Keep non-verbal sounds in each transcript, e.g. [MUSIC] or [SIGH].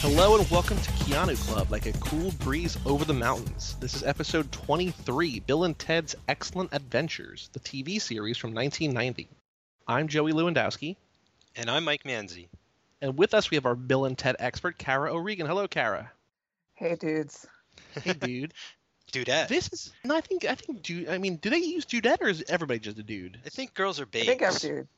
Hello and welcome to Keanu Club, like a cool breeze over the mountains. This is episode 23, Bill and Ted's Excellent Adventures, the TV series from 1990. I'm Joey Lewandowski, And I'm Mike Manzi. and with us we have our Bill and Ted expert, Kara O'Regan. Hello, Kara. Hey, dudes. Hey, dude. [LAUGHS] Dudette. this is. No, I think. I think. Dude. I mean, do they use dudette or is everybody just a dude? I think girls are I babes. think I'm dude.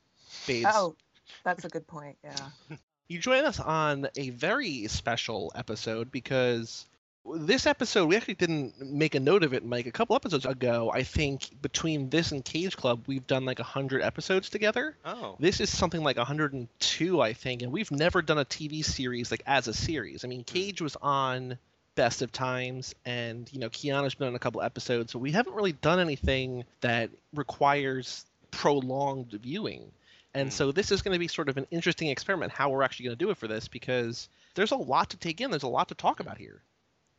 Babes. Oh, that's a good point. Yeah. [LAUGHS] You join us on a very special episode because this episode we actually didn't make a note of it, Mike. A couple episodes ago, I think between this and Cage Club, we've done like hundred episodes together. Oh. This is something like 102, I think, and we've never done a TV series like as a series. I mean, hmm. Cage was on Best of Times, and you know, Keanu's been on a couple episodes, so we haven't really done anything that requires prolonged viewing. And Hmm. so this is going to be sort of an interesting experiment how we're actually going to do it for this because there's a lot to take in. There's a lot to talk about here.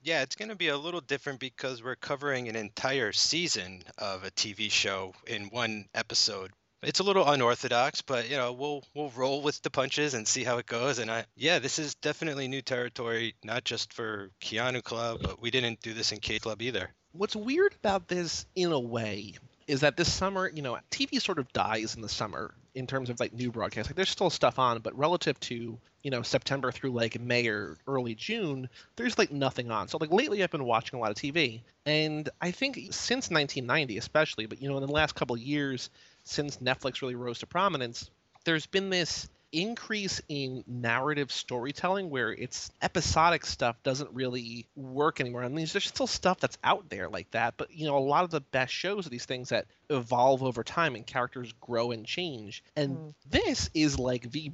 Yeah, it's going to be a little different because we're covering an entire season of a TV show in one episode. It's a little unorthodox, but you know, we'll we'll roll with the punches and see how it goes. And I yeah, this is definitely new territory, not just for Keanu Club, but we didn't do this in Cage Club either. What's weird about this, in a way, is that this summer, you know, TV sort of dies in the summer in terms of like new broadcasts. Like there's still stuff on, but relative to you know September through like May or early June, there's like nothing on. So like lately, I've been watching a lot of TV, and I think since 1990, especially, but you know, in the last couple of years, since Netflix really rose to prominence, there's been this increase in narrative storytelling where it's episodic stuff doesn't really work anymore. I mean, there's still stuff that's out there like that, but you know, a lot of the best shows are these things that evolve over time and characters grow and change. And Mm. this is like the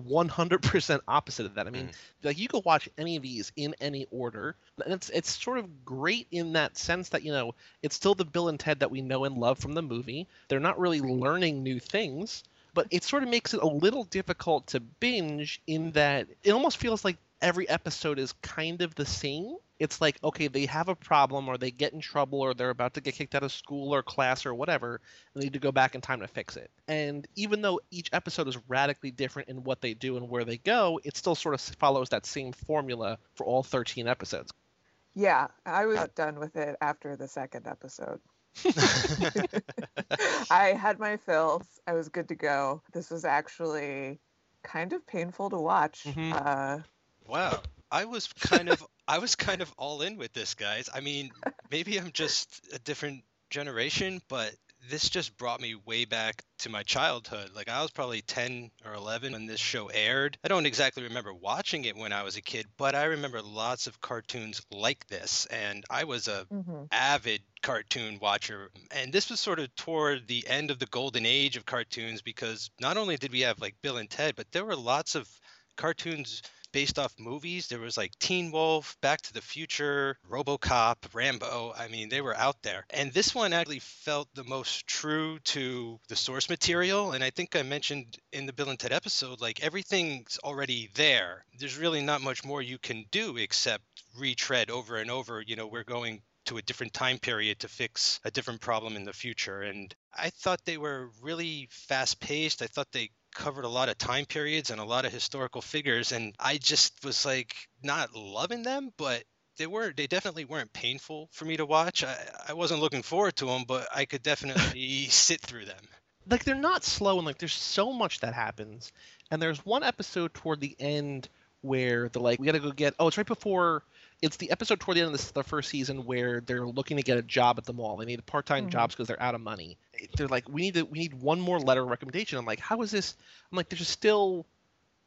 100% opposite of that. I mean, mm. like you could watch any of these in any order, and it's it's sort of great in that sense that you know it's still the Bill and Ted that we know and love from the movie. They're not really learning new things, but it sort of makes it a little difficult to binge in that it almost feels like every episode is kind of the same. It's like, okay, they have a problem or they get in trouble or they're about to get kicked out of school or class or whatever, and they need to go back in time to fix it. And even though each episode is radically different in what they do and where they go, it still sort of follows that same formula for all 13 episodes. Yeah, I was done with it after the second episode. [LAUGHS] [LAUGHS] I had my fills. I was good to go. This was actually kind of painful to watch. Mhm. Uh, Wow. I was kind of I was kind of all in with this, guys. I mean, [LAUGHS] maybe I'm just a different generation, but this just brought me way back to my childhood. Like I was probably 10 or 11 when this show aired. I don't exactly remember watching it when I was a kid, but I remember lots of cartoons like this and I was a mhm. avid cartoon watcher and this was sort of toward the end of the golden age of cartoons because not only did we have like Bill and Ted but there were lots of cartoons based off movies. There was like Teen Wolf Back to the Future RoboCop Rambo. I mean they were out there. And this one actually felt the most true to the source material. And I think I mentioned in the Bill and Ted episode like everything's already there. There's really not much more you can do except retread over and over. You know we're going to a different time period to fix a different problem in the future. And I thought they were really fast paced. I thought they covered a lot of time periods and a lot of historical figures. And I just was like not loving them, but they were they definitely weren't painful for me to watch. I, I wasn't looking forward to them, but I could definitely [LAUGHS] sit through them. like they're not slow and like there's so much that happens and there's one episode toward the end where they're like we gotta go get oh it's right before it's the episode toward the end of this, the first season where they're looking to get a job at the mall. They need part-time Mhm. jobs because they're out of money. They're like we need to we need one more letter of recommendation. I'm like how is this i'm like there's still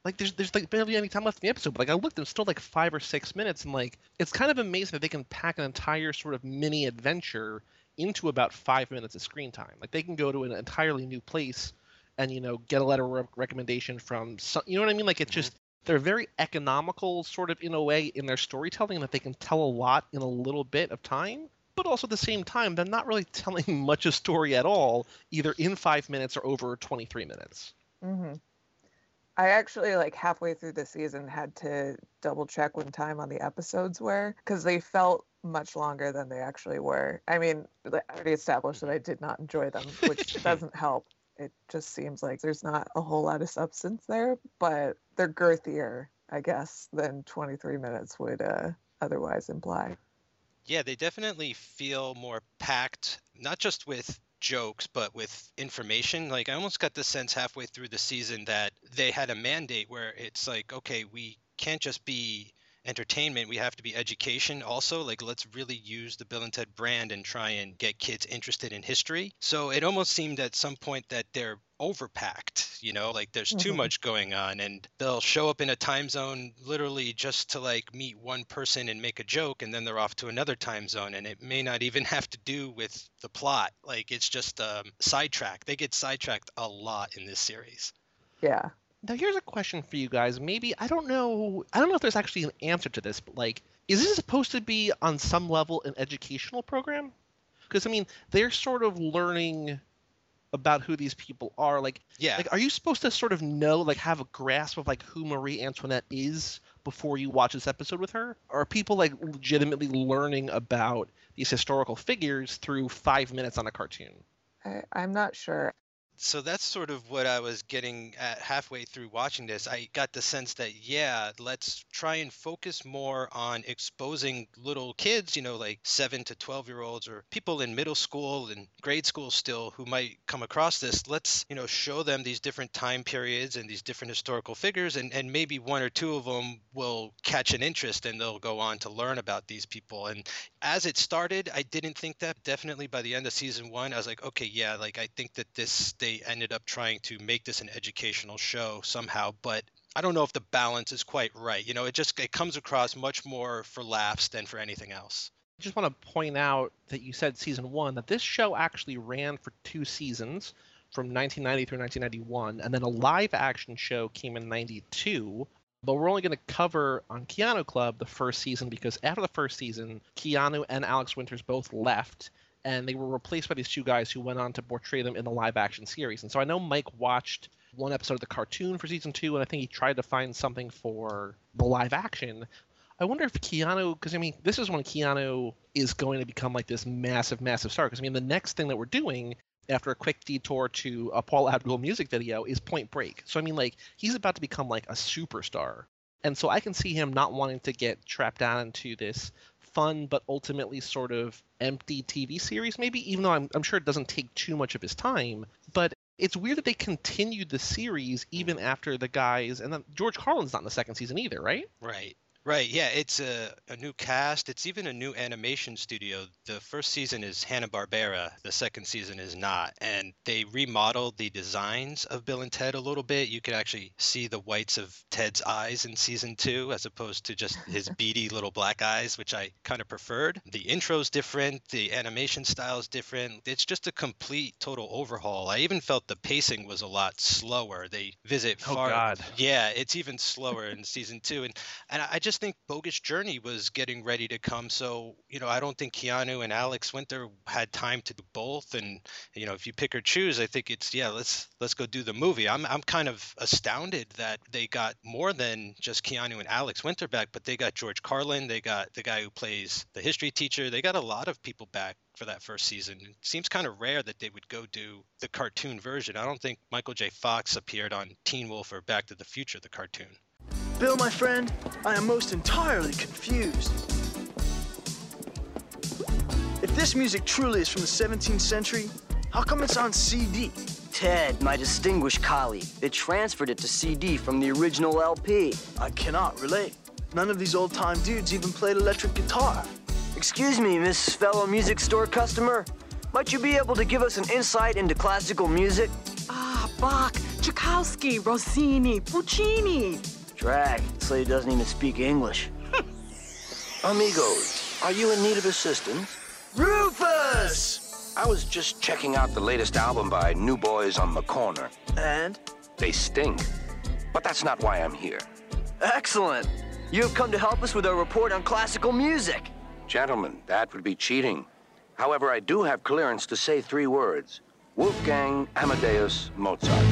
like there's there's like barely any time left in the episode. But like i looked there's still like five or six minutes. And like it's kind of amazing that they can pack an entire sort of mini adventure into about five minutes of screen time. Like they can go to an entirely new place and you know get a letter of recommendation from some, you know what i mean? Like it's Mhm. just they're very economical sort of in a way in their storytelling that they can tell a lot in a little bit of time but also at the same time they're not really [LAUGHS] telling much of a story at all either in five minutes or over 23 minutes hmm I actually like halfway through the season had to double check when time on the episodes were because they felt much longer than they actually were. I mean, I already established that I did not enjoy them, which [LAUGHS] doesn't help. It just seems like there's not a whole lot of substance there, but they're girthier, I guess, than 23 minutes would uh, otherwise imply. Yeah, they definitely feel more packed, not just with jokes, but with information. Like I almost got the sense halfway through the season that they had a mandate where it's like, okay, we can't just be entertainment we have to be education also like let's really use the bill and ted brand and try and get kids interested in history so it almost seemed at some point that they're overpacked you know like there's too Mhm. much going on and they'll show up in a time zone literally just to like meet one person and make a joke and then they're off to another time zone and it may not [LAUGHS] even have to do with the plot like it's just um sidetrack they get sidetracked a lot in this series Yeah. Now here's a question for you guys. Maybe I don't know. I don't know if there's actually an answer to this, but like, is this supposed to be on some level an educational program? Because I mean, they're sort of learning about who these people are. Like, yeah like, are you supposed to sort of know, like, have a grasp of like who Marie Antoinette is before you watch this episode with her? Or are people like legitimately learning about these historical figures through five minutes on a cartoon? I, I'm not sure. So that's sort of what I was getting at halfway through watching this. I got the sense that, yeah, let's try and focus more on exposing little kids, you know, like seven to 12 year olds or people in middle school and grade school still who might come across this. Let's, you know, show them these different time periods and these different historical figures, and, and maybe one or two of them will catch an interest and they'll go on to learn about these people. And as it started, I didn't think that. Definitely by the end of season one, I was like, okay, yeah, like I think that this they ended up trying to make this an educational show somehow, but I don't know if the balance is quite right. You know, it just it comes across much more for laughs than for anything else. I just want to point out that you said season one, that this show actually ran for two seasons from 1990 through 1991, and then a live action show came in 92. But we're only going to cover on Keanu Club the first season because after the first season, Keanu and Alex Winters both left, and they were replaced by these two guys who went on to portray them in the live action series. And so I know Mike watched one episode of the cartoon for season two, and I think he tried to find something for the live action. I wonder if Keanu, because I mean, this is when Keanu is going to become like this massive, massive star. Because I mean, the next thing that we're doing after a quick detour to a Paula Abdul music video is Point Break. So I mean, like he's about to become like a superstar, and so I can see him not wanting to get trapped down into this fun but ultimately sort of empty TV series. Maybe even though I'm, I'm sure it doesn't take too much of his time, but it's weird that they continued the series even hmm. after the guys and then George Carlin's not in the second season either, right? Right. Right. Yeah, it's a, a new cast. It's even a new animation studio. The first season is Hanna-Barbera. The second season is not. And they remodeled the designs of Bill and Ted a little bit. You could actually see the whites of Ted's eyes in season two as opposed to just his [LAUGHS] beady little black eyes, which I kind of preferred. The intro's different. The animation style is different. It's just a complete total overhaul. I even felt the pacing was a lot slower. They visit oh, far. Oh. God. Yeah, it's even slower in season two. And and I just think Bogus Journey was getting ready to come. So, you know, I don't think Keanu and Alex Winter had time to do both. And, you know, if you pick or choose, I think it's yeah, let's let's go do the movie. I'm I'm kind of astounded that they got more than just Keanu and Alex Winter back, but they got George Carlin, they got the guy who plays the history teacher, they got a lot of people back for that first season. It seems kind of rare that they would go do the cartoon version. I don't think Michael J. Fox appeared on Teen Wolf or Back to the Future, the cartoon. Bill, my friend, I am most entirely confused. If this music truly is from the 17th century, how come it's on CD? Ted, my distinguished colleague, they transferred it to CD from the original LP. I cannot relate. None of these old time dudes even played electric guitar. Excuse me, Miss Fellow Music Store customer. Might you be able to give us an insight into classical music? Ah, Bach, Tchaikovsky, Rossini, Puccini. Drag, this lady doesn't even speak English. [LAUGHS] Amigos, are you in need of assistance? Rufus! I was just checking out the latest album by New Boys on the Corner. And? They stink. But that's not why I'm here. Excellent. You have come to help us with our report on classical music. Gentlemen, that would be cheating. However, I do have clearance to say three words Wolfgang Amadeus Mozart.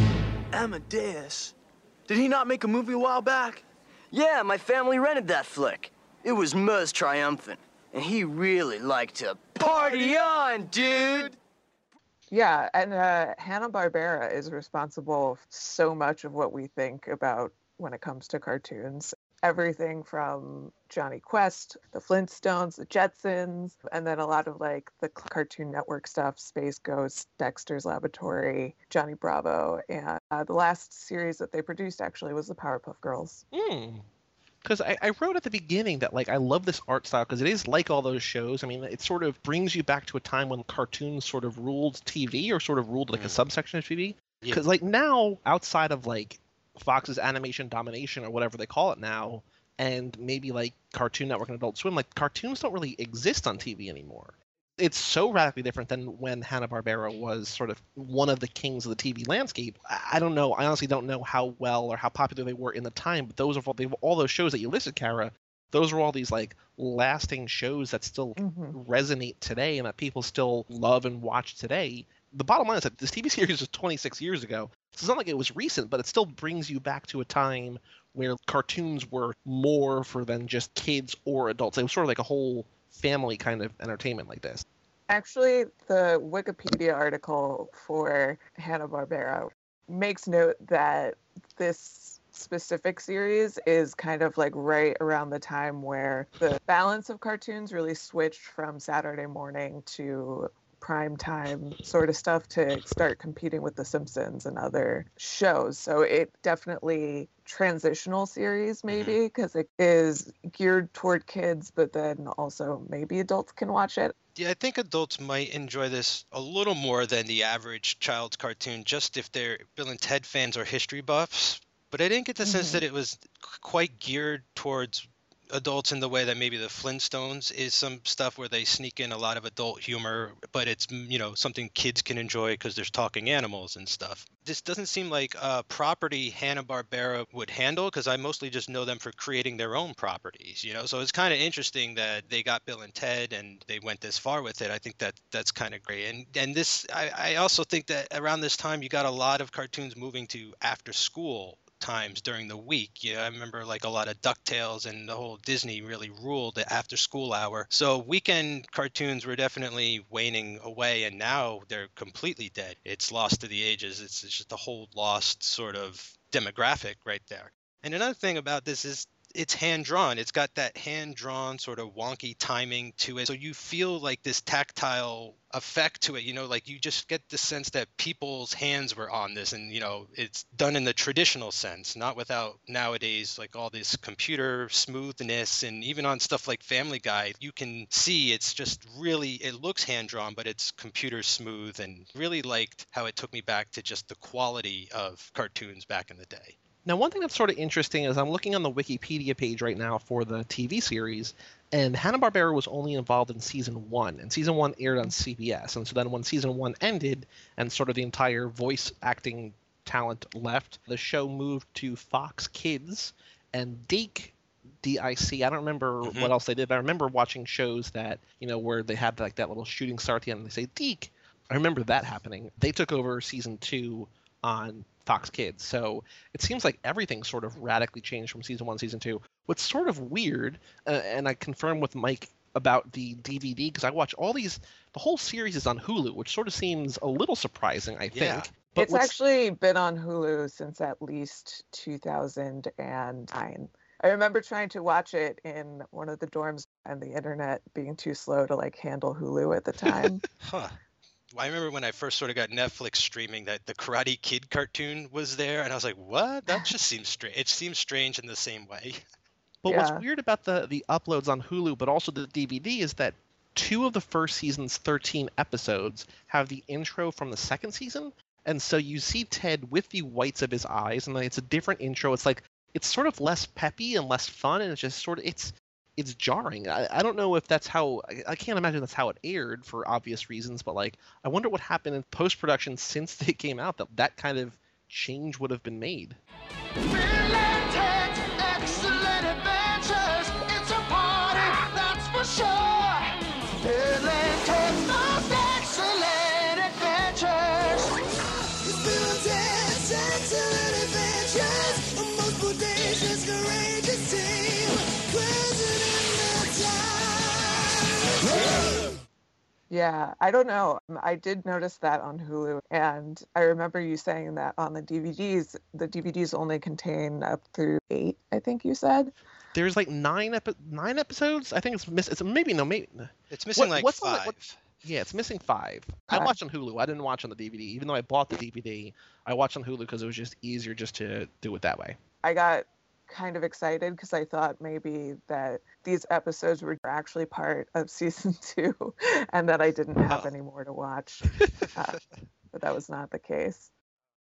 Amadeus. Did he not make a movie a while back? Yeah, my family rented that flick. It was most triumphant. and he really liked to party on, dude. Yeah, and uh, Hanna Barbera is responsible for so much of what we think about when it comes to cartoons. Everything from Jonny Quest, the Flintstones, the Jetsons, and then a lot of like the Cartoon Network stuff, Space Ghost, Dexter's Laboratory, Johnny Bravo, and uh, the last series that they produced actually was the Powerpuff Girls. Hmm. Because I, I wrote at the beginning that like I love this art style because it is like all those shows. I mean, it sort of brings you back to a time when cartoons sort of ruled TV or sort of ruled like a Mm. subsection of TV. Yeah. Because like now, outside of like Fox's animation domination or whatever they call it now, and maybe like Cartoon Network and Adult Swim, like cartoons don't really exist on TV anymore. It's so radically different than when Hanna Barbera was sort of one of the kings of the TV landscape. I don't know. I honestly don't know how well or how popular they were in the time, but those are all, they, all those shows that you listed, Kara. Those are all these like lasting shows that still Mhm. resonate today and that people still love and watch today. The bottom line is that this TV [LAUGHS] series was 26 years ago. So it's not like it was recent, but it still brings you back to a time where cartoons were more for than just kids or adults. It was sort of like a whole family kind of entertainment like this. Actually, the Wikipedia article for Hanna-Barbera makes note that this specific series is kind of like right around the time where the balance of cartoons really switched from Saturday morning to prime time sort of stuff to start competing with the Simpsons and other shows. So it definitely transitional series maybe because it is geared toward kids but then also maybe adults can watch it. Yeah, I think adults might enjoy this a little more than the average child's cartoon, just if they're Bill and Ted fans or history buffs. But I didn't get the sense Mhm. that it was quite geared towards adults in the way that maybe the Flintstones is some stuff where they sneak in a lot of adult humor, but it's mm, you know something kids can enjoy because there's talking animals and stuff. This doesn't seem like a property Hanna Barbera would handle because I mostly just know them for creating their own properties, you know. So it's kind of interesting that they got Bill and Ted and they went this far with it. I think that that's kind of great. And and this I, I also think that around this time you got a lot of cartoons moving to after school times during the week. Know, I remember like a lot of DuckTales and the whole Disney really ruled the after school hour. So weekend cartoons were definitely waning away and now they're completely dead. It's lost to the ages. It's, it's just a whole lost sort of demographic right there. And another thing about this is it's hand drawn. It's got that hand drawn sort of wonky timing to it. So you feel like this tactile effect to it. You know, like you just get the sense that people's hands were on this and, you know, it's done in the traditional sense, not without nowadays like all this computer smoothness and even on stuff like Family Guy, you can see it's just really, it looks hand drawn, but it's computer smooth and really liked how it took me back to just the quality of cartoons back in the day. Now, one thing that's sort of interesting is I'm looking on the Wikipedia page right now for the TV series, and Hanna-Barbera was only involved in season one, and season one aired on CBS. And so then when season one ended, and sort of the entire voice acting talent left, the show moved to Fox Kids, and Dake DIC. I don't remember Mhm. what else they did, but I remember watching shows that you know where they had like that little shooting star at the end, and they say Deke. I remember that happening. They took over season two on Fox Kids, so it seems like everything sort of radically changed from season one, season two. What's sort of weird, uh, and I confirmed with Mike about the DVD because I watch all these. The whole series is on Hulu, which sort of seems a little surprising. I think. Yeah. But it's what's- actually been on Hulu since at least 2009. I remember trying to watch it in one of the dorms and the internet being too slow to like handle Hulu at the [LAUGHS] time. Huh. Well, I remember when I first sort of got Netflix streaming that the Karate Kid cartoon was there, and I was like, "What? That just seems strange." It seems strange in the same way. [LAUGHS] But Yeah. what's weird about the the uploads on Hulu, but also the DVD, is that two of the first season's 13 episodes have the intro from the second season, and so you see Ted with the whites of his eyes, and then it's a different intro. It's like it's sort of less peppy and less fun, and it's just sort of it's it's jarring. I, I don't know if that's how I, I can't imagine that's how it aired for obvious reasons, but like I wonder what happened in post production since they came out that that kind of change would have been made. Yeah, I don't know. Um, I did notice that on Hulu, and I remember you saying that on the DVDs, the DVDs only contain up through eight. I think you said. There's like nine epi- nine episodes. I think it's miss. It's maybe no, maybe. It's missing What- like what's on the- five. what- Yeah, it's missing five. I watched on Hulu. I didn't watch on the DVD, even though I bought the DVD. I watched on Hulu because it was just easier just to do it that way. I got kind of excited because I thought maybe that these episodes were actually part of [LAUGHS] season two and that I didn't have Oh. any more to watch. Uh, [LAUGHS] but that was not the case.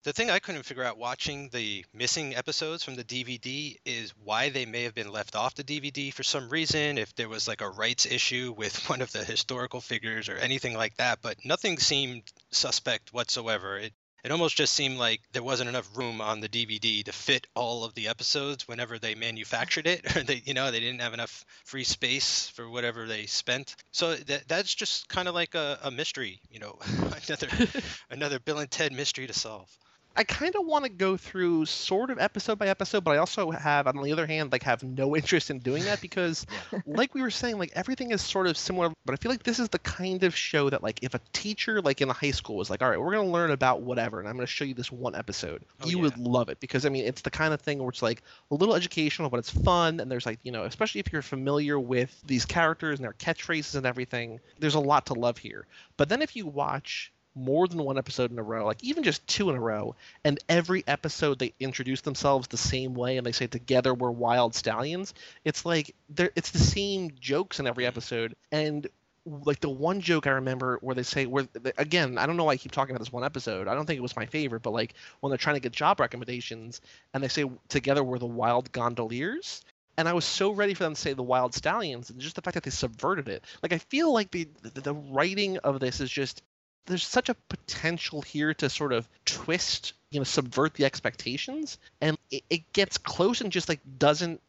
The thing I couldn't figure out watching the missing episodes from the DVD is why they may have been left off the DVD for some reason, if there was like a rights issue with [LAUGHS] one of the historical figures or anything like that, but nothing seemed suspect whatsoever. It it almost just seemed like there wasn't enough room on the DVD to fit all of the episodes whenever they manufactured it, [LAUGHS] or they, you know, they didn't have enough free space for whatever they spent. So that that's just kind of like a, a mystery, you know, [LAUGHS] another [LAUGHS] another Bill and Ted mystery to solve. I kind of want to go through sort of episode by episode, but I also have, on the other hand, like have no [LAUGHS] interest in doing that because, [LAUGHS] like we were saying, like everything is sort of similar. But I feel like this is the kind of show that, like, if a teacher, like in a high school, was like, "All right, we're gonna learn about whatever, and I'm gonna show you this one episode," Oh, you yeah. would love it because I mean, it's the kind of thing where it's like a little educational, but it's fun, and there's like, you know, especially if you're familiar with these characters and their catchphrases and everything, there's a lot to love here. But then if you watch more than one episode in a row, like even just two in a row, and every episode they introduce themselves the same way and they say together we're wild stallions it's like they're it's the same jokes in every episode and like the one joke i remember where they say where again i don't know why i keep talking about this one episode i don't think it was my favorite but like when they're trying to get job recommendations and they say together we're the wild gondoliers and I was so ready for them to say the wild stallions, and just the fact that they subverted it. Like I feel like the the, the writing of this is just there's such a potential here to sort of twist, you know, subvert the expectations, and it, it gets close and just like doesn't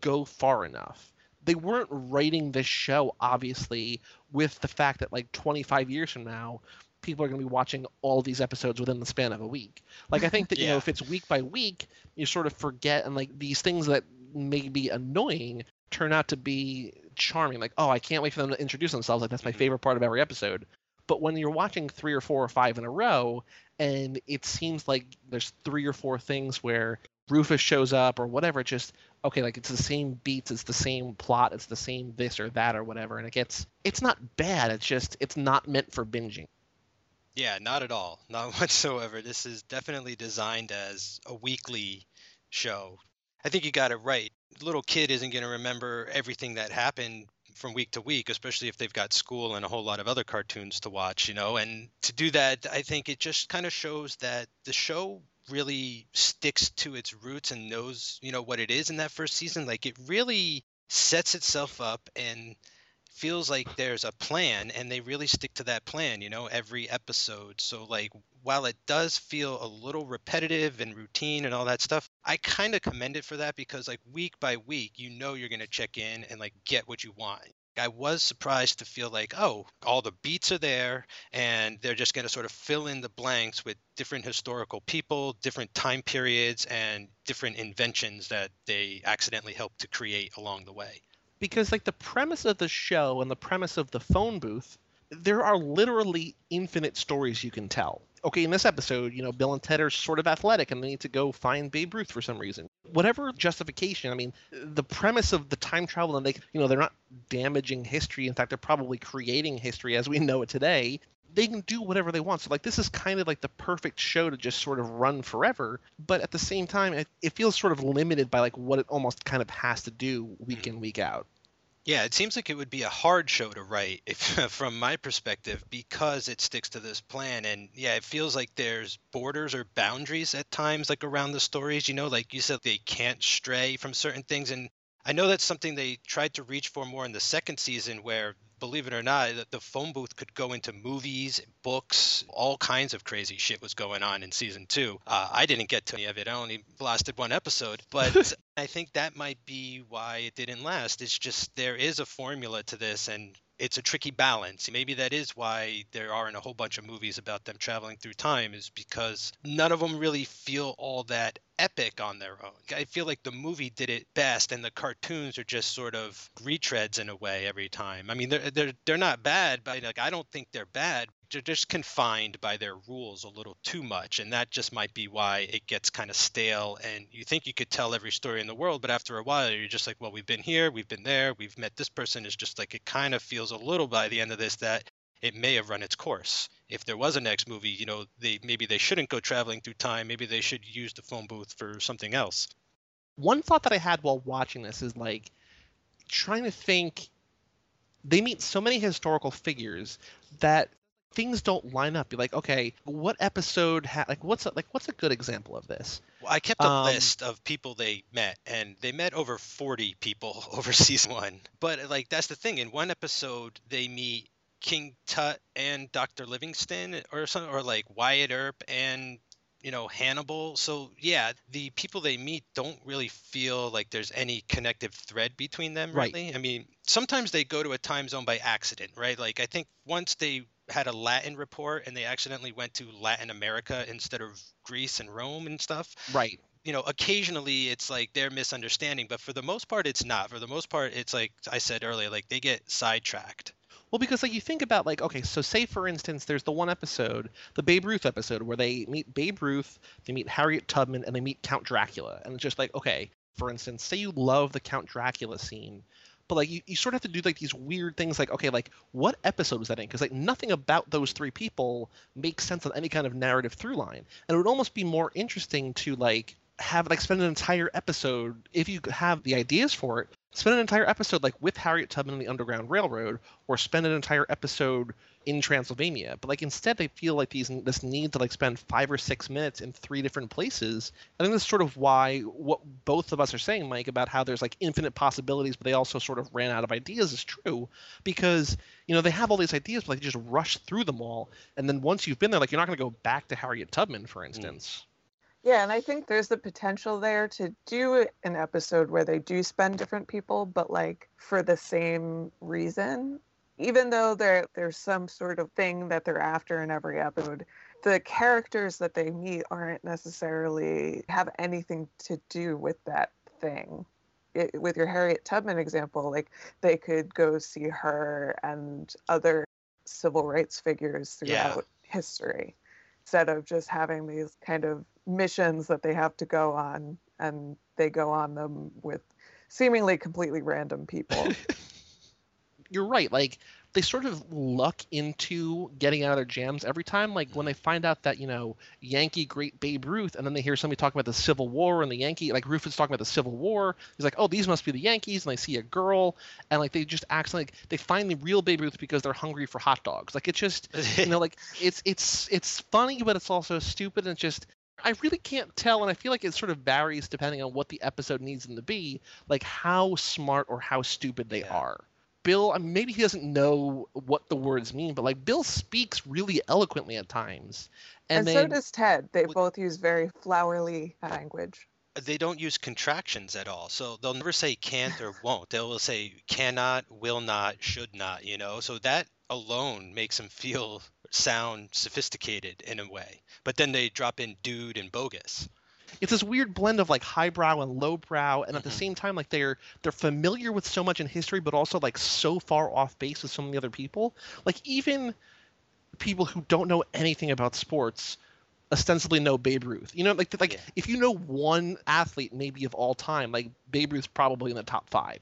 go far enough. They weren't writing this show obviously with the fact that like 25 years from now, people are going to be watching all these episodes within the span of a week. Like I think that you know [LAUGHS] if it's week by week, you sort of forget and like these things that may be annoying turn out to be charming. Like oh, I can't wait for them to introduce themselves. Like that's my Mhm. favorite part of every episode. But when you're watching three or four or five in a row, and it seems like there's three or four things where Rufus shows up or whatever, just okay, like it's the same beats, it's the same plot, it's the same this or that or whatever, and it gets it's not bad. It's just it's not meant for binging. Yeah, not at all. [LAUGHS] Not whatsoever. This is definitely designed as a weekly show. I think you got it right. Little kid isn't going to remember everything that happened from week to week, especially if they've got school and a whole lot of other cartoons to watch, you know. And to do that, I think it just kind of shows that the show really sticks to its roots and knows, you know, what it is in that first season. Like it really sets itself up and feels like there's a plan and they really stick to that plan, you know, every episode. So like while it does feel a little repetitive and routine and all that stuff, I kind of commend it for that because like week by week, you know you're going to check in and like get what you want. I was surprised to feel like, oh, all the beats are there and they're just going to sort of fill in the blanks with different historical people, different time periods, and different inventions that they accidentally helped to create along the way. Because like the premise of the show and the premise of the phone booth there are literally infinite stories you can tell. Okay in this episode you know bill and ted are sort of athletic and they need to go find babe ruth for some reason. Whatever justification i mean the premise of the time travel and they you know they're not damaging history. In fact they're probably creating history as we know it today they can do whatever they want. So like this is kind of like the perfect show to just sort of run forever, but at the same time it, it feels sort of limited by like what it almost kind of has to do week mm-hmm. in week out. Yeah, it seems like it would be a hard show to write if, [LAUGHS] from my perspective because it sticks to this plan. And yeah, it feels like there's borders or boundaries at times, like around the stories. You know, like you said, they can't stray from certain things. And I know that's something they tried to reach for more in the second season, where, believe it or not, the- the phone booth could go into movies, books, all kinds of crazy shit was going on in season two. Uh, I didn't get to any of it. I only lasted one episode, but [LAUGHS] I think that might be why it didn't last. It's just there is a formula to this, and it's a tricky balance. Maybe that is why there aren't a whole bunch of movies about them traveling through time, is because none of them really feel all that epic on their own. I feel like the movie did it best, and the cartoons are just sort of retreads in a way every time. I mean, they're they're they're not bad, but like I don't think they're bad. They're just confined by their rules a little too much, and that just might be why it gets kind of stale. And you think you could tell every story in the world, but after a while, you're just like, well, we've been here, we've been there, we've met this person. It's just like it kind of feels a little by the end of this that it may have run its course. If there was a next movie, you know, they maybe they shouldn't go traveling through time. Maybe they should use the phone booth for something else. One thought that I had while watching this is like trying to think they meet so many historical figures that things don't line up. You're like, okay, what episode ha- like what's a, like what's a good example of this? Well, I kept a Um, list of people they met, and they met over 40 people [LAUGHS] over season one. But like that's the thing. In one episode, they meet King Tut and Dr. Livingstone, or something, or like Wyatt Earp and you know Hannibal. So yeah, the people they meet don't really feel like there's any connective thread between them. Right. Really, I mean, sometimes they go to a time zone by accident, right? Like I think once they had a Latin report and they accidentally went to Latin America instead of Greece and Rome and stuff Right. you know, occasionally it's like they're misunderstanding, but for the most part, it's not. For the most part, it's like I said earlier, like they get sidetracked. Well, because like you think about like okay, so say for instance, there's the one episode, the Babe Ruth episode, where they meet Babe Ruth, they meet Harriet Tubman, and they meet Count Dracula, and it's just like okay, for instance, say you love the Count Dracula scene, but like you, you sort of have to do like these weird things like okay, like what episode was that in? Because like nothing about those three people makes sense on any kind of narrative through line, and it would almost be more interesting to like have like spend an entire episode if you have the ideas for it spend an entire episode like with harriet tubman and the underground railroad or spend an entire episode in transylvania. But like instead they feel like these this need to like spend five or six minutes in three different places. I think that's sort of why what both of us are saying mike about how there's like infinite possibilities but they also sort of ran out of ideas is true. Because you know they have all these ideas but like they just rush through them all. And then once you've been there like you're not going to go back to harriet tubman for hmm. instance Yeah, and I think there's the potential there to do an episode where they do spend different people, but like for the same reason. Even though there there's some sort of thing that they're after in every episode, the characters that they meet aren't necessarily have anything to do with that thing. It, with your Harriet Tubman example, like they could go see her and other civil rights figures Yeah. throughout history instead of just having these kind of missions that they have to go on and they go on them with seemingly completely random people. [LAUGHS] you're right. Like they sort of luck into getting out of their jams every time. Like when mm-hmm. they find out that you know Yankee great Babe Ruth, and then they hear somebody talking about the Civil War and the Yankee, like Rufus talking about the Civil War. He's like, oh, these must be the Yankees, and they see a girl, and like they just act like they find the real Babe Ruth because they're hungry for hot dogs. Like it's just you know like it's it's it's funny, but it's also stupid, and it's just. I really can't tell, and I feel like it sort of varies depending on what the episode needs them to be, like how smart or how stupid they Yeah. are. Bill, I mean, maybe he doesn't know what the words mean, but like Bill speaks really eloquently at times, and and, so does Ted. They Well- both use very flowery language. They don't use contractions at all. So they'll never say can't or won't. They will say cannot, will not, should not, you know. So that alone makes them feel sound sophisticated in a way. But then they drop in dude and bogus. it's this weird blend of like highbrow and lowbrow, and at the Mhm. same time, like they're they're familiar with so much in history, but also like so far off base with so many other people. Like even people who don't know anything about sports ostensibly know Babe Ruth. You know, like like Yeah. if you know one athlete maybe of all time, like Babe Ruth's probably in the top five.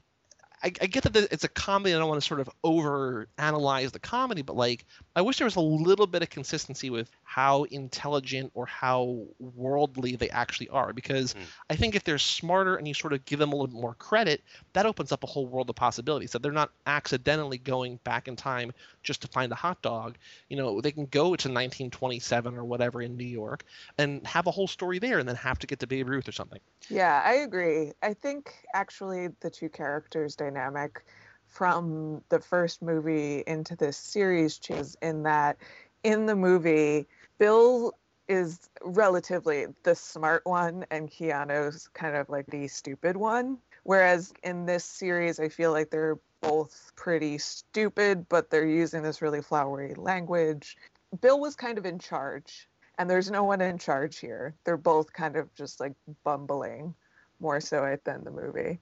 I, I get that it's a comedy. I don't want to sort of over analyze the comedy, but like I wish there was a little bit of consistency with how intelligent or how worldly they actually are. Because Mm. I think if they're smarter and you sort of give them a little bit more credit, that opens up a whole world of possibilities. That they're not accidentally going back in time just to find a hot dog. You know, they can go to 1927 or whatever in New York and have a whole story there, and then have to get to Babe Ruth or something. Yeah, I agree. I think actually the two characters dynamic from the first movie into this series changes in that in the movie, Bill is relatively the smart one and Keanu's kind of like the stupid one. Whereas in this series, I feel like they're both pretty stupid, but they're using this really flowery language. Bill was kind of in charge, and there's no one in charge here. They're both kind of just like bumbling more so than the movie.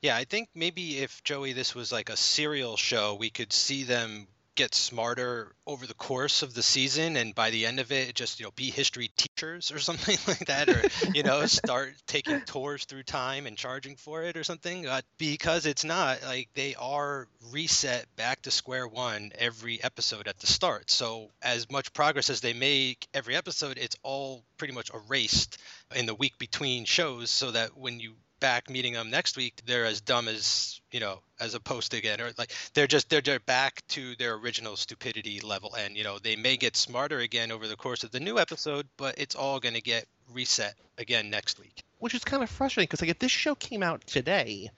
Yeah, I think maybe if Joey, this was like a serial show, we could see them get smarter over the course of the season and by the end of it just you know be history teachers or [LAUGHS] something like that or you know start taking tours through time and charging for it or something uh, because it's not like they are reset back to square one every episode at the start. So as much progress as they make every episode it's all pretty much erased in the week between shows so that when you back meeting them next week, they're as dumb as you know as opposed to again, or like they're just they're, they're back to their original stupidity level, and you know they may get smarter again over the course of the new episode, but it's all going to get reset again next week. Which is kind of frustrating because like if this show came out today,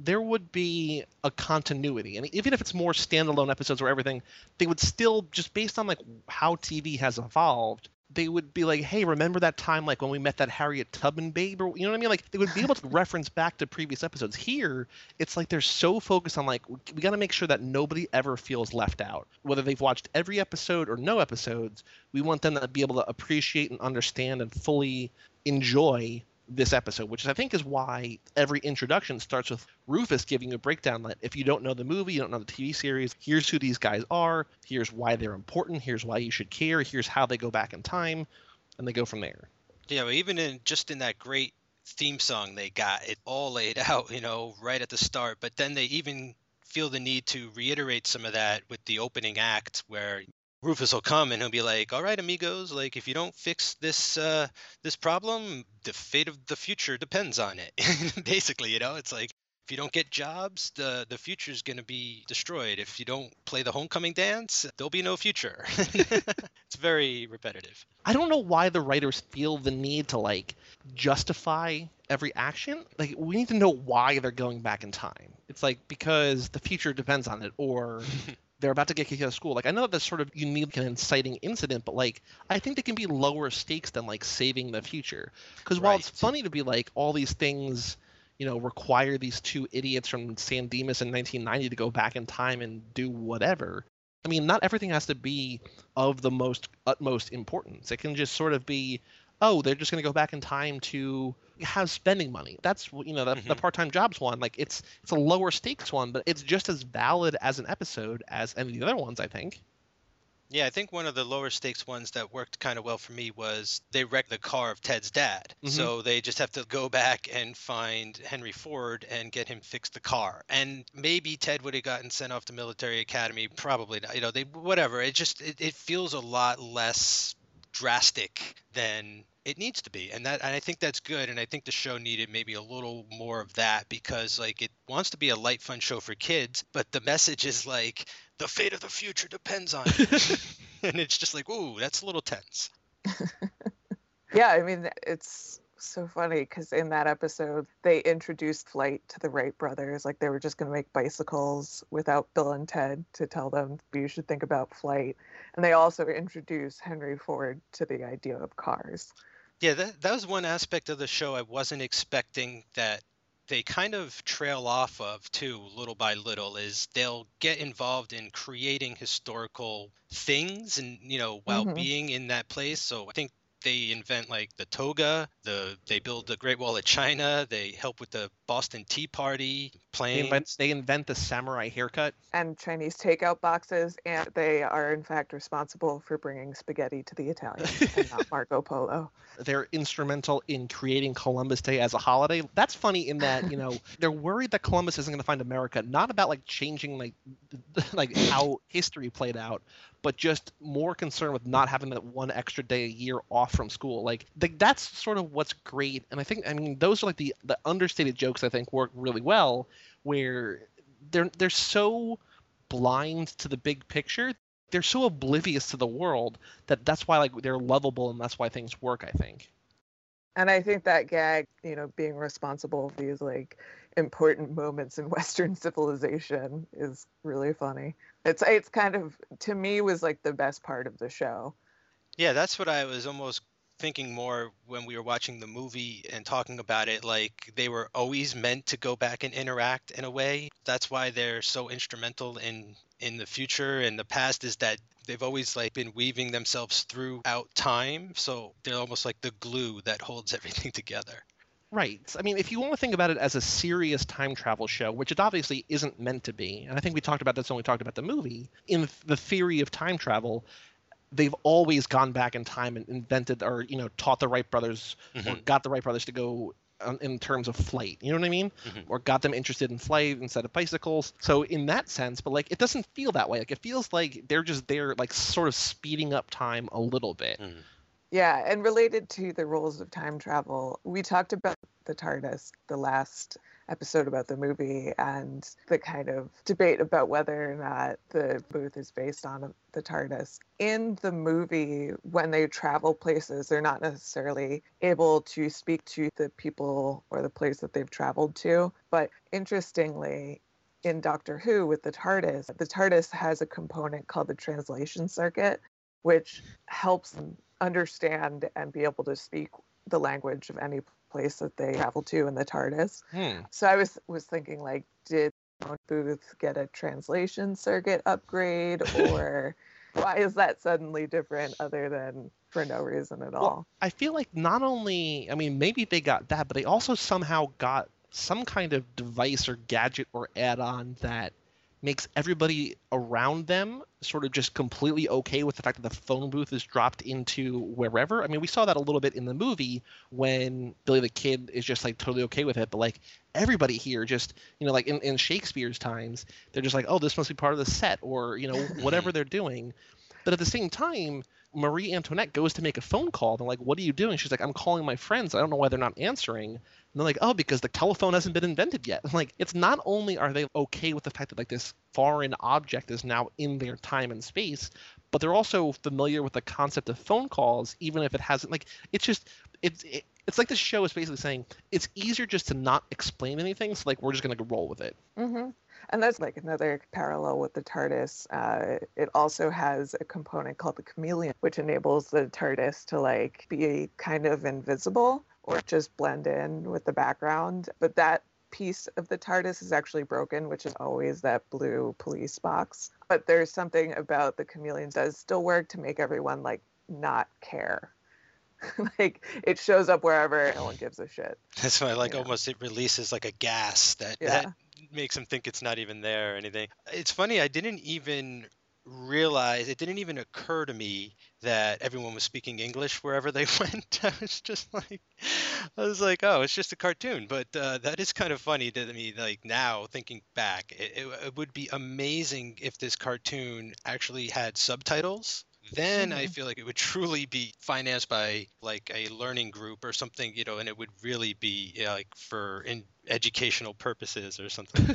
there would be a continuity and even if it's more standalone episodes or everything they would still just based on like how tv has evolved they would be like, "Hey, remember that time like when we met that Harriet Tubman babe?" Or you know what I mean? Like they would be able to reference back to previous episodes. Here, it's like they're so focused on like we got to make sure that nobody ever feels left out, whether they've watched every episode or no episodes. We want them to be able to appreciate and understand and fully enjoy this episode, which I think is why every introduction starts with Rufus giving a breakdown that if you don't know the movie, you don't know the TV series, here's who these guys are, here's why they're important, here's why you should care, here's how they go back in time, and they go from there. Yeah, but even in just in that great theme song they got it all laid [LAUGHS] out, you know, right at the start, but then they even feel the need to reiterate some of that with the opening act where Rufus will come and he'll be like, "All right, amigos, like if you don't fix this uh, this problem, the fate of the future depends on it." [LAUGHS] Basically, you know, it's like if you don't get jobs, the the future's going to be destroyed. If you don't play the homecoming dance, there'll be no future. [LAUGHS] it's very repetitive. I don't know why the writers feel the need to like justify every action. Like we need to know why they're going back in time. It's like because the future depends on it or [LAUGHS] they're about to get kicked out of school. Like I know that's sort of unique and inciting incident, but like I think they can be lower stakes than like saving the future. Because while it's funny to be like all these things, you know, require these two idiots from San Dimas in 1990 to go back in time and do whatever. I mean, not everything has to be of the most utmost importance. It can just sort of be, oh, they're just going to go back in time to have spending money. That's you know the, mm-hmm. the part-time jobs one. Like it's it's a lower stakes one, but it's just as valid as an episode as any of the other ones. I think. Yeah, I think one of the lower stakes ones that worked kind of well for me was they wrecked the car of Ted's dad. Mm-hmm. So they just have to go back and find Henry Ford and get him fix the car. And maybe Ted would have gotten sent off to military academy, probably not. You know, they whatever. It just it, it feels a lot less drastic than it needs to be and that and i think that's good and i think the show needed maybe a little more of that because like it wants to be a light fun show for kids but the message is like the fate of the future depends on it [LAUGHS] [LAUGHS] and it's just like ooh that's a little tense. [LAUGHS] Yeah i mean it's so funny because in that episode they introduced flight to the wright brothers like they were just going to make bicycles without bill and ted to tell them you should think about flight. And they also introduced henry ford to the idea of cars yeah, that, that was one aspect of the show I wasn't expecting that they kind of trail off of too, little by little, is they'll get involved in creating historical things and, you know, while mm-hmm. being in that place. So I think they invent like the toga, the they build the Great Wall of China, they help with the Boston Tea Party, planes. They invent, they invent the samurai haircut and Chinese takeout boxes, and they are in fact responsible for bringing spaghetti to the Italians [LAUGHS] and not Marco Polo. They're instrumental in creating Columbus Day as a holiday. That's funny in that you know [LAUGHS] they're worried that Columbus isn't going to find America, not about like changing like [LAUGHS] like how history played out, but just more concerned with not having that one extra day a year off from school. Like that's sort of what's great, and I think I mean those are like the the understated jokes I think work really well, where they're they're so blind to the big picture. They're so oblivious to the world that that's why like they're lovable and that's why things work. I think. And I think that gag, you know, being responsible for these like important moments in [LAUGHS] Western civilization is really funny. It's it's kind of to me was like the best part of the show. Yeah, that's what I was almost thinking more when we were watching the movie and talking about it like they were always meant to go back and interact in a way. That's why they're so instrumental in in the future and the past is that they've always like been weaving themselves throughout time so they're almost like the glue that holds [LAUGHS] everything together Right. I mean, if you want to think about it as a serious time travel show, which it obviously isn't meant to be, and I think we talked about this when we talked about the movie, in the theory of time travel, they've always gone back in time and invented or, you know, taught the Wright brothers or Mhm. got the Wright brothers to go um, in terms of flight. You know what I mean? Mhm. Or got them interested in flight instead of bicycles. So in that sense, but like it doesn't feel that way. Like it feels like they're just there like sort of speeding up time a little bit. Mhm. Yeah, and related to the rules of time travel, we talked about the TARDIS the last episode about the movie and the kind of debate about whether or not the booth is based on the TARDIS. In the movie, when they travel places, they're not necessarily able to speak to the people or the place that they've traveled to. But interestingly, in Doctor Who with the TARDIS, the TARDIS has a component called the translation circuit, which helps them understand and be able to speak the language of any place that they travel to in the TARDIS. Hmm. So I was was thinking like, did Booth get a translation circuit upgrade, [LAUGHS] or why is that suddenly different other than for no reason at all? I feel like not only, I mean, maybe they got that, but they also somehow got some kind of device or gadget or add on that makes everybody around them sort of just completely okay with the fact that the phone booth is dropped into wherever. I mean, we saw that a little bit in the movie when Billy the Kid is just like totally okay with it, but like everybody here just, you know, like in, in Shakespeare's times, they're just like, oh, this must be part of the set or, you know, [LAUGHS] whatever they're doing. But at the same time, Marie Antoinette goes to make a phone call. They're like, "What are you doing?" She's like, "I'm calling my friends. I don't know why they're not answering." And they're like, "Oh, because the telephone hasn't been invented yet." And like, it's not only are they okay with the fact that like this foreign object is now in their time and space, but they're also familiar with the concept of phone calls, even if it hasn't. Like, it's just it's it, it's like the show is basically saying it's easier just to not explain anything. So like, we're just gonna go roll with it. hmm And that's like another parallel with the TARDIS. Uh, it also has a component called the chameleon, which enables the TARDIS to like be kind of invisible or just blend in with the background. But that piece of the TARDIS is actually broken, which is always that blue police box. But there's something about the chameleon does still work to make everyone like not care. [LAUGHS] like it shows up wherever, no one gives a shit. That's why, like, Yeah. almost it releases like a gas that Yeah. that makes them think it's not even there or anything. It's funny. I didn't even realize it didn't even occur to me that everyone was speaking English wherever they [LAUGHS] went. I was just like, I was like, oh, it's just a cartoon. But uh, that is kind of funny to me. Like now, thinking back, it, it, it would be amazing if this cartoon actually had subtitles. Then I feel like it would truly be financed by like a learning group or something, you know, and it would really be yeah, like for in educational purposes or something.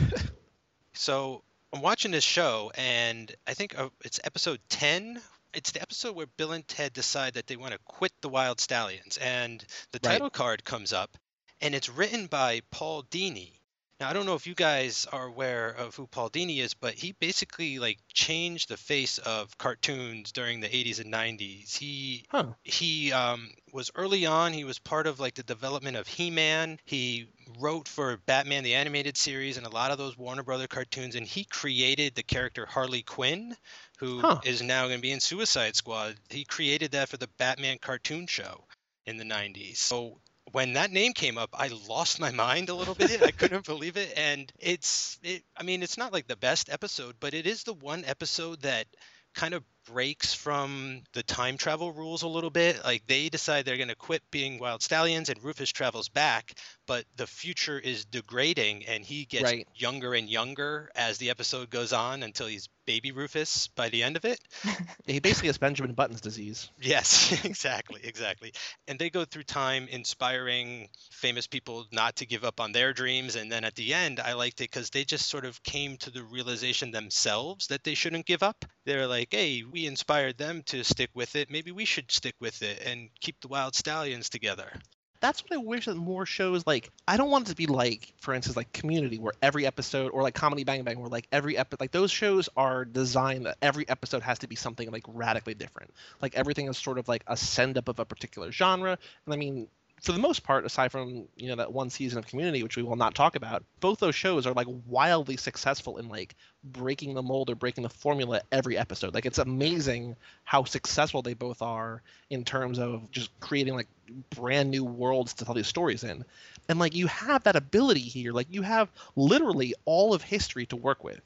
[LAUGHS] so I'm watching this show, and I think uh, it's episode 10. It's the episode where Bill and Ted decide that they want to quit the Wild Stallions, and the Right. title card comes up, and it's written by Paul Dini. Now I don't know if you guys are aware of who Paul Dini is, but he basically like changed the face of cartoons during the 80s and 90s. He Huh. he um, was early on. He was part of like the development of He-Man. He wrote for Batman the animated series and a lot of those Warner Brother cartoons, and he created the character Harley Quinn, who is Huh. now going to be in Suicide Squad. He created that for the Batman cartoon show in the 90s. So when that name came up, I lost my mind a little bit. I couldn't believe it, and it's it. I mean, it's not like the best episode, but it is the one episode that kind of breaks from the time travel rules a little bit. Like they decide they're going to quit being wild stallions and Rufus travels back, but the future is degrading and he gets Right. younger and younger as the episode goes on until he's baby Rufus by the end of it. [LAUGHS] He basically has Benjamin Button's disease. Yes, [LAUGHS] exactly, exactly. And they go through time inspiring famous people not to give up on their dreams. And then at the end, I liked it because they just sort of came to the realization themselves that they shouldn't give up. They're like, hey, we inspired them to stick with it. Maybe we should stick with it and keep the wild stallions together. That's what I wish that more shows like. I don't want it to be like, for instance, like Community, where every episode, or like Comedy Bang Bang, where like every episode, like those shows are designed that every episode has to be something like radically different. Like everything is sort of like a send up of a particular genre. And I mean, for the most part, aside from you know that one season of Community, which we will not talk about, both those shows are like wildly successful in like breaking the mold or breaking the formula every episode. Like it's amazing how successful they both are in terms of just creating like brand new worlds to tell these stories in. And like you have that ability here, like you have literally all of history to work with.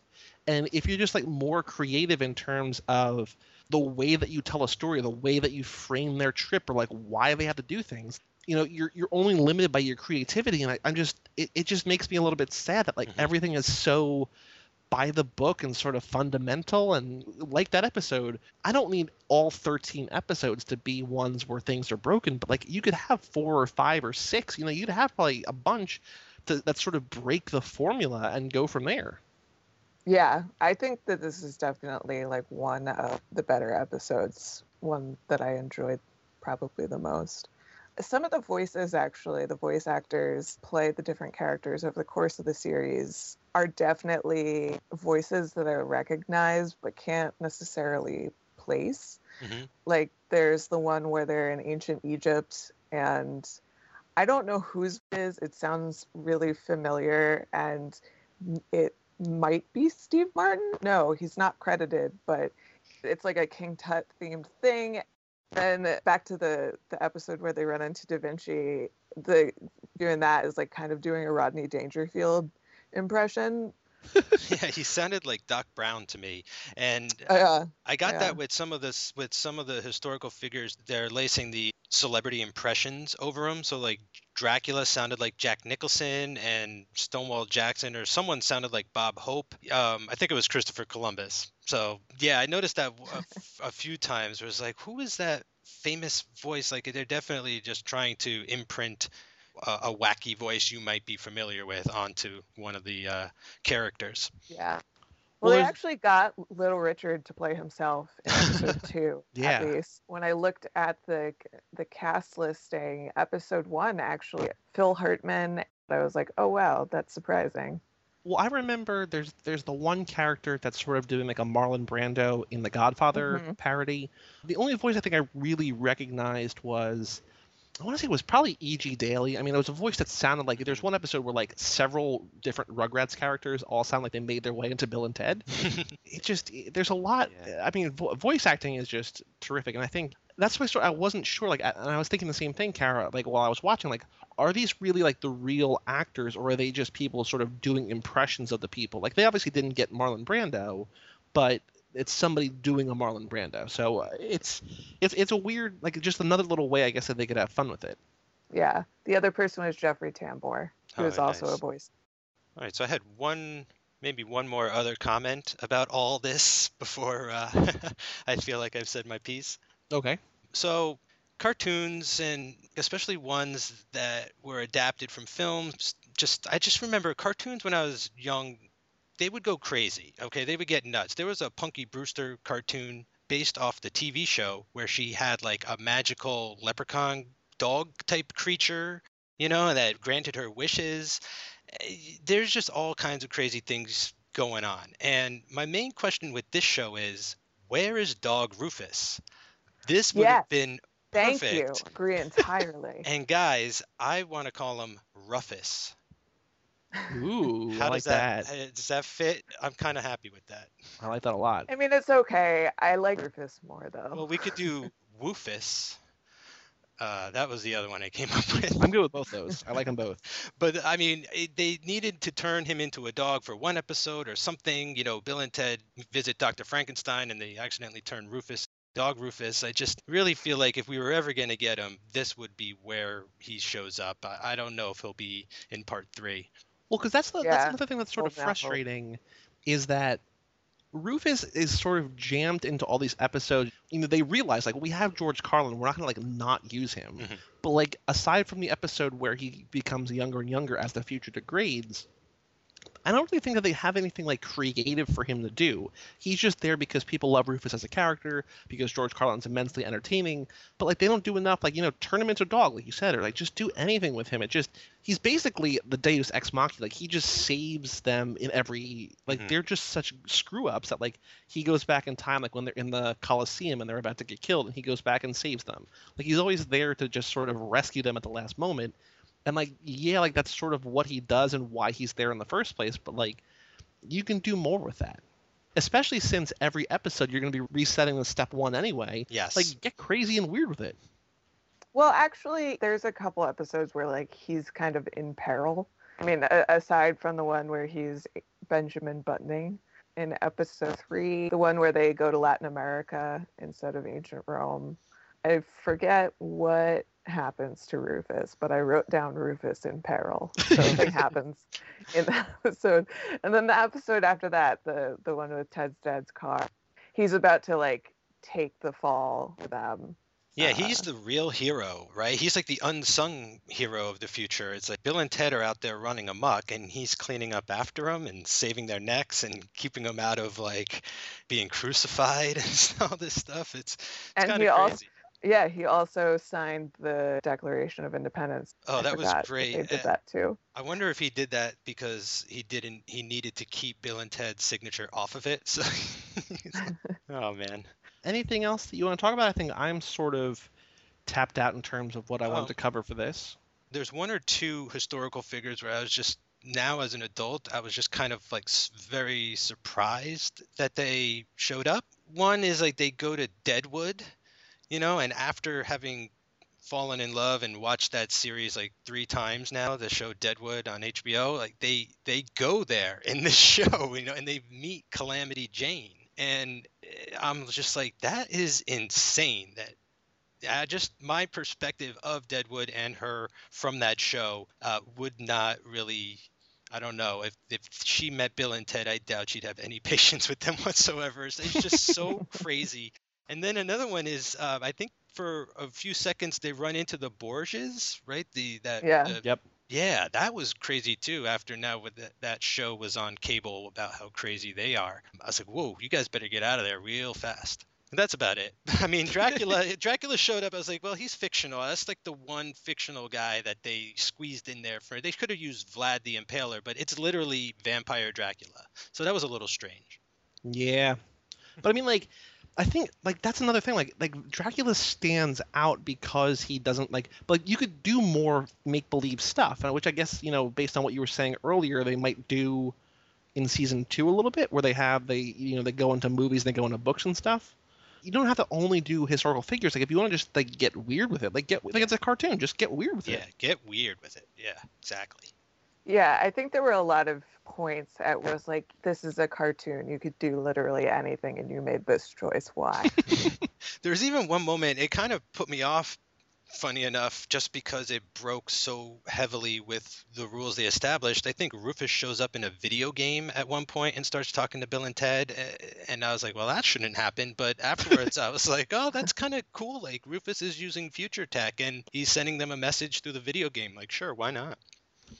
And if you're just like more creative in terms of the way that you tell a story, the way that you frame their trip, or like why they have to do things, you know you're you're only limited by your creativity and I, i'm just it, it just makes me a little bit sad that like Mhm. everything is so by the book and sort of fundamental and like that episode i don't need all 13 episodes to be ones where things are broken but like you could have four or five or six you know you'd have probably a bunch to, that sort of break the formula and go from there Yeah, I think that this is definitely like one of the better episodes, one that I enjoyed probably the most. Some of the voices, actually, the voice actors play the different characters over the course of the series, are definitely voices that are recognize but can't necessarily place. Mhm. Like, there's the one where they're in ancient Egypt, and I don't know whose it is. It sounds really familiar, and it might be Steve Martin. No, he's not credited, but it's like a King Tut themed thing. Then back to the the episode where they run into Da Vinci, the doing that is like kind of doing a Rodney Dangerfield impression. [LAUGHS] Yeah, he sounded like Doc Brown to me, and Uh, I got yeah. that with some of this with some of the historical figures. They're lacing the celebrity impressions over them. So like Dracula sounded like Jack Nicholson, and Stonewall Jackson or someone sounded like Bob Hope. Um, I think it was Christopher Columbus. So yeah, I noticed that a, f- a few times. Where it's like, who is that famous voice? Like they're definitely just trying to imprint a, a wacky voice you might be familiar with onto one of the uh, characters. yeah. Well, Well, they actually got Little Richard to play himself in episode [LAUGHS] two, Yeah. at least. When I looked at the the cast listing, episode one actually, Phil Hartman. I was like, oh wow, that's surprising. Well, I remember there's there's the one character that's sort of doing like a Marlon Brando in the Godfather Mhm. parody. The only voice I think I really recognized was I want to say it was probably E.G. Daily. I mean, it was a voice that sounded like there's one episode where like several different Rugrats characters all sound like they made their way into Bill and Ted. [LAUGHS] it just it- there's a lot. I mean, vo- voice acting is just terrific, and I think that's why I wasn't sure. Like, and I was thinking the same thing, Kara. Like while I was watching, like, are these really like the real actors, or are they just people sort of doing impressions of the people? Like, they obviously didn't get Marlon Brando, but it's somebody doing a Marlon Brando. So uh, it's it's it's a weird like just another little way I guess that they could have fun with it. Yeah. The other person was Jeffrey Tambor, who Oh, is also nice. a voice. All right, so I had one, maybe one more other comment about all this [LAUGHS] before uh, [LAUGHS] I feel like I've said my piece. Okay. So, cartoons and especially ones that were adapted from films, just I just remember cartoons when I was young, they would go crazy. Okay, they would get nuts. There was a Punky Brewster cartoon based off the TV show where she had like a magical leprechaun dog type creature, you know, that granted her wishes. Eh, There's just all kinds of crazy things going on. And my main question with this show is where is dog Rufus? This would have Yes. been Thank you. Agree [LAUGHS] entirely. And guys, I want to call him Rufus. Ooh, How I like does that, that. uh, does that fit? I'm kind of happy with that. I like that a lot. I mean, it's okay. I like Rufus more though. Well, we could do [LAUGHS] Woofus. Uh, that was the other one I came up [LAUGHS] with. I'm good with both those. I like them both. [LAUGHS] But I mean, it, they needed to turn him into a dog for one episode or something. You know, Bill and Ted visit Dr. Frankenstein and they accidentally turn Rufus dog Rufus. I just really feel like if we were ever going to get him, this would be where he shows up. I, I don't know if he'll be in part three. Well, because that's the, that's another thing that's sort of holding out frustrating, is that Rufus is sort of jammed into all these episodes. You know, they realize like we have George Carlin, we're not gonna like not use him. Mhm. But like aside from the episode where he becomes younger and younger as the future degrades, I don't really think that they have anything like creative for him to do. He's just there because people love Rufus as a character, because George Carlin's immensely entertaining. But like they don't do enough, like you know, turn him into a dog, like you said, or like just do anything with him. It just he's basically the Deus ex machina. Like he just saves them in every like Mhm. they're just such screw ups that like he goes back in time, like when they're in the Coliseum and they're about to get killed, and he goes back and saves them. Like he's always there to just sort of rescue them at the last moment and like yeah like that's sort of what he does and why he's there in the first place but like you can do more with that especially since every episode you're going to be resetting the step one anyway Yes. like get crazy and weird with it Well, actually, there's a couple episodes where like he's kind of in peril. I mean, a- aside from the one where he's Benjamin Buttoning in episode three, the one where they go to Latin America instead of ancient Rome. I forget what happens to Rufus, but I wrote down Rufus in peril. [LAUGHS] Something happens in the episode, and then the episode after that, the the one with Ted's dad's car, he's about to like take the fall for them. Yeah, Uh, he's the real hero, right? He's like the unsung hero of the future. It's like Bill and Ted are out there running amok, and he's cleaning up after them and saving their necks and keeping them out of like being crucified [LAUGHS] and all this stuff. It's, it's kind of also crazy. Yeah he also signed the declaration of independence Oh, I that was great. they did Uh, that too I wonder if he did that because he didn't. He needed to keep Bill and Ted's signature off of it. [LAUGHS] So, [LAUGHS] oh man. anything else that you want to talk about i think i'm sort of tapped out in terms of what i Um, wanted to cover for this there's one or two historical figures where I was just now as an adult, I was just kind of like very surprised that they showed up. One is like they go to Deadwood, you know, and after having fallen in love and watched that series like three times now, the show Deadwood on HBO, like they they go there in this [LAUGHS] show, you know, and they meet Calamity Jane. And eh, I'm just like, that is insane that uh, just my perspective of Deadwood and her from that show uh, would not really. I don't know if if she met Bill and Ted, I doubt she'd have any [LAUGHS] patience with them whatsoever. It's just so [LAUGHS] crazy. And then another one is uh, I think for a few seconds they run into the Borgias, right? The that Yeah. uh, Yep. yeah, that was crazy too. After now, with that, that show was on cable about how crazy they are, I was like, "Whoa, you guys better get out of there real fast." And that's about it. [LAUGHS] I mean, Dracula. [LAUGHS] Dracula showed up. I was like, "Well, he's fictional. That's like the one fictional guy that they squeezed in there for." They could have used Vlad the Impaler, but it's literally vampire Dracula. So that was a little strange. Yeah, but I mean, like, I think like that's another thing. Like, like Dracula stands out because he doesn't like. But you could do more make believe stuff, which I guess you know, based on what you were saying earlier, they might do in season two a little bit, where they have they you know they go into movies, and they go into books and stuff. You don't have to only do historical figures. Like, if you want to just like get weird with it, like get like it's a cartoon, just get weird with Yeah, it. Yeah, get weird with it. Yeah, exactly. Yeah i think there were a lot of points at was like this is a cartoon you could do literally anything and you made this choice why [LAUGHS] There's even one moment it kind of put me off funny enough just because it broke so heavily with the rules they established. I think Rufus shows up in a video game at one point and starts talking to Bill and Ted and I was like, well that shouldn't happen, but afterwards I was like, oh, that's kind of cool. Like Rufus is using future tech and he's sending them a message through the video game. Like, sure, why not?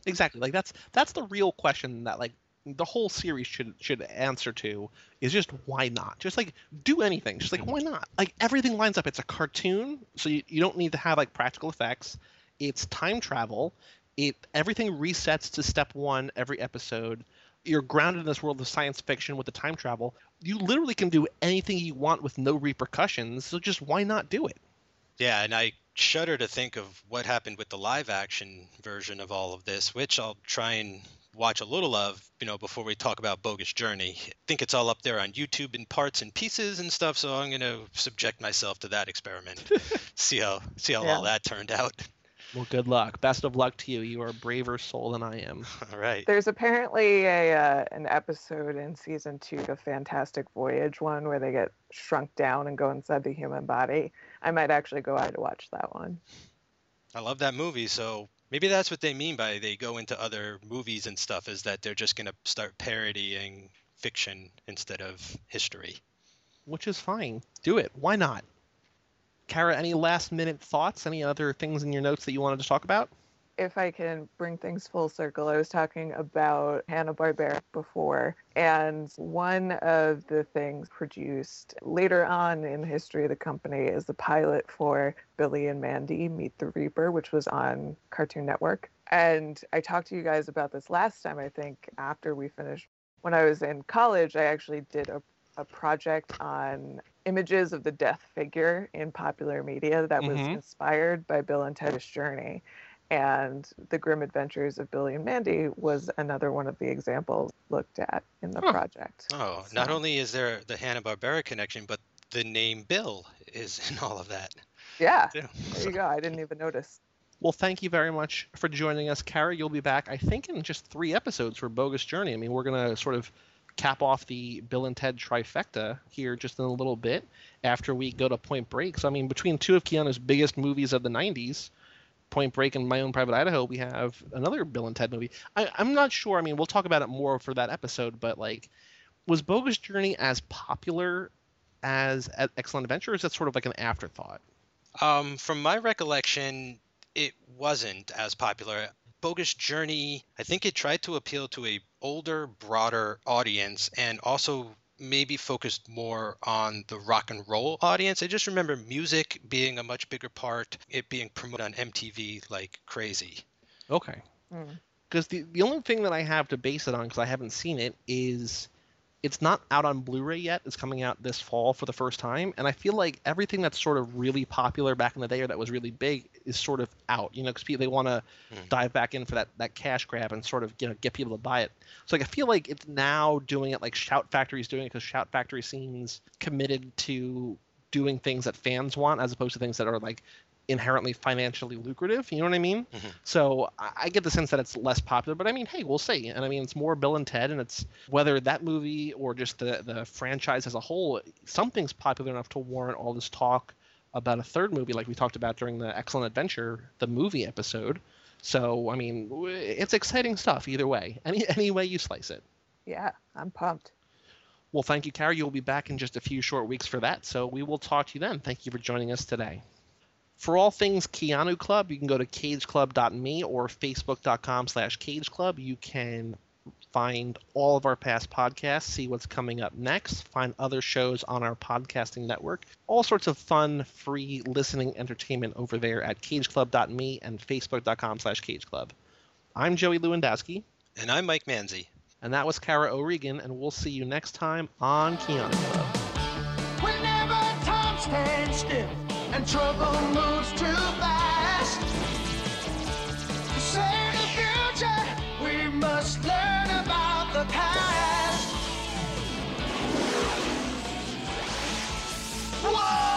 Exactly. Like that's that's the real question that like the whole series should should answer to is just why not? Just like do anything. Just like why not? Like everything lines up. It's a cartoon, so you, you don't need to have like practical effects. It's time travel. It everything resets to step one every episode. You're grounded in this world of science fiction with the time travel. You literally can do anything you want with no repercussions. So just why not do it? Yeah, and I shudder to think of what happened with the live action version of all of this, which I'll try and watch a little of, you know, before we talk about Bogus Journey. I think it's all up there on YouTube in parts and pieces and stuff, so I'm going to subject myself to that experiment. [LAUGHS] see how see how all that turned out. Well, good luck. Best of luck to you. You are a braver soul than I am. [LAUGHS] All right. there's apparently a uh, an episode in season two of fantastic voyage one where they get shrunk down and go inside the human body i might actually go out to watch that one I love that movie, so maybe that's what they mean by they go into other movies and stuff is that they're just going to start parodying fiction instead of history. which is fine. Do it. Why not? Kara, any last minute thoughts? Any other things in your notes that you wanted to talk about? if I can bring things full circle, I was talking about Hanna Barbera before, and one of the things produced later on in the history of the company is the pilot for Billy and Mandy Meet the Reaper, which was on Cartoon Network. And I talked to you guys about this last time, I think, after we finished. When I was in college, I actually did a, a project on images of the death figure in popular media that was Mhm. inspired by Bill and Ted's Journey. And The Grim Adventures of Billy and Mandy was another one of the examples looked at in the Huh. project. Oh, not only is there the Hanna Barbera connection, but the name Bill is in all of that. Yeah, Yeah. there you go. I didn't even notice. Well, thank you very much for joining us, Carrie. You'll be back, I think, in just three episodes for Bogus Journey. I mean, we're gonna sort of cap off the Bill and Ted trifecta here just in a little bit after we go to Point Break. So, I mean, between two of Keanu's biggest movies of the '90s, Point Break and My Own Private Idaho, we have another Bill and Ted movie. I, I'm not sure. I mean, we'll talk about it more for that episode, but like, was Bogus Journey as popular as Excellent Adventure? Is that sort of like an afterthought? Um, from my recollection, it wasn't as popular. Bogus Journey, I think it tried to appeal to a older, broader audience and also maybe focused more on the rock and roll audience. I just remember music being a much bigger part, it being promoted on MTV like crazy. Okay. Mm. because the, the only thing that I have to base it on, because I haven't seen it, is it's not out on Blu-ray yet. It's coming out this fall for the first time, and I feel like everything that's sort of really popular back in the day or that was really big is sort of out. You know, because they want to Mm. dive back in for that that cash grab and sort of you know get people to buy it. So like I feel like it's now doing it like Shout Factory's doing it because Shout Factory seems committed to doing things that fans want as opposed to things that are like inherently financially lucrative. You know what I mean? Mhm. So I, I get the sense that it's less popular, but I mean, hey, we'll see. And I mean, it's more Bill and Ted, and it's whether that movie or just the the franchise as a whole, something's popular enough to warrant all this talk about a third movie, like we talked about during the Excellent Adventure, the movie episode. So I mean, it's exciting stuff either way. Any [LAUGHS] any way you slice it. Yeah, I'm pumped. Well, thank you, Carrie. You'll be back in just a few short weeks for that. So we will talk to you then. Thank you for joining us today. For all things Keanu Club, you can go to cageclub.me or facebook.com slash cageclub. You can find all of our past podcasts, see what's coming up next, find other shows on our podcasting network, all sorts of fun, free listening entertainment over there at cageclub.me and facebook.com slash cageclub. I'm Joey Lewandowski, And I'm Mike Manzi. and that was Kara O'Regan, and we'll see you next time on Keanu Club. And trouble moves too fast, to save the future, we must learn about the past. Whoa!